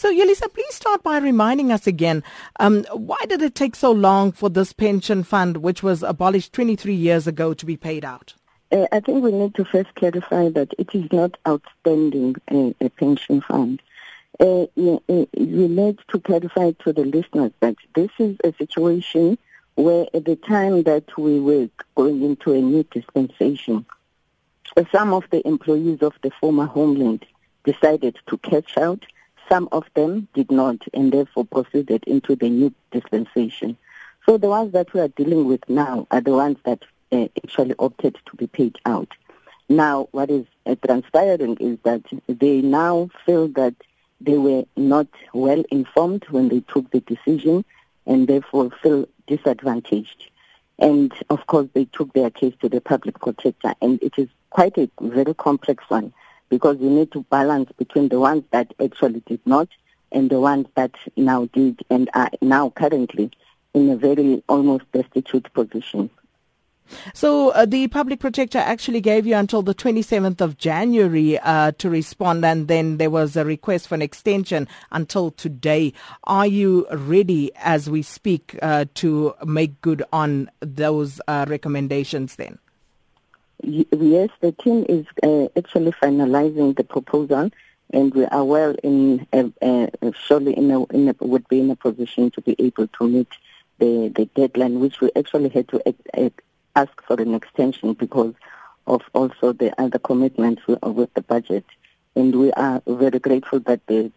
So, Yelisa, please start by reminding us again um, why did it take so long for this pension fund, which was abolished 23 years ago, to be paid out? Uh, I think we need to first clarify that it is not outstanding uh, a pension fund. Uh, we need to clarify to the listeners that this is a situation where at the time that we were going into a new dispensation, some of the employees of the former homeland decided to catch out. Some of them did not and therefore proceeded into the new dispensation. So the ones that we are dealing with now are the ones that uh, actually opted to be paid out. Now, what is uh, transpiring is that they now feel that they were not well informed when they took the decision and therefore feel disadvantaged. And of course, they took their case to the public protector, and it is quite a very complex one because you need to balance between the ones that actually did not and the ones that now did and are now currently in a very almost destitute position. So uh, the public protector actually gave you until the 27th of January uh, to respond, and then there was a request for an extension until today. Are you ready, as we speak, uh, to make good on those uh, recommendations? Then. Yes, the team is uh, actually finalizing the proposal, and we are well in uh, surely in a, in a, would be in a position to be able to meet the, the deadline, which we actually had to ask for an extension because of also the other commitments with the budget. And we are very grateful that the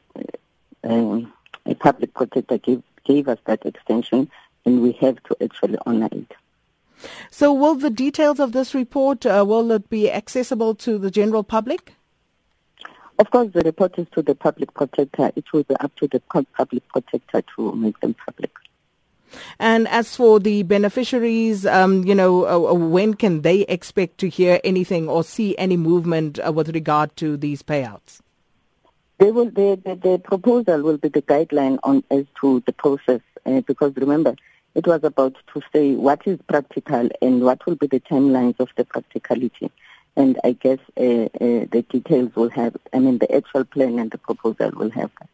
um, public protector gave, gave us that extension, and we have to actually honor it. So, will the details of this report uh, will it be accessible to the general public? Of course, the report is to the public protector. It will be up to the public protector to make them public. And as for the beneficiaries, um, you know, uh, uh, when can they expect to hear anything or see any movement uh, with regard to these payouts? They will. The, the, the, proposal will be the guideline on as to the process, uh, because remember, it was about to say what is practical and what will be the timelines of the practicality. And I guess uh, uh, the details will have. I mean, the actual plan and the proposal will have that.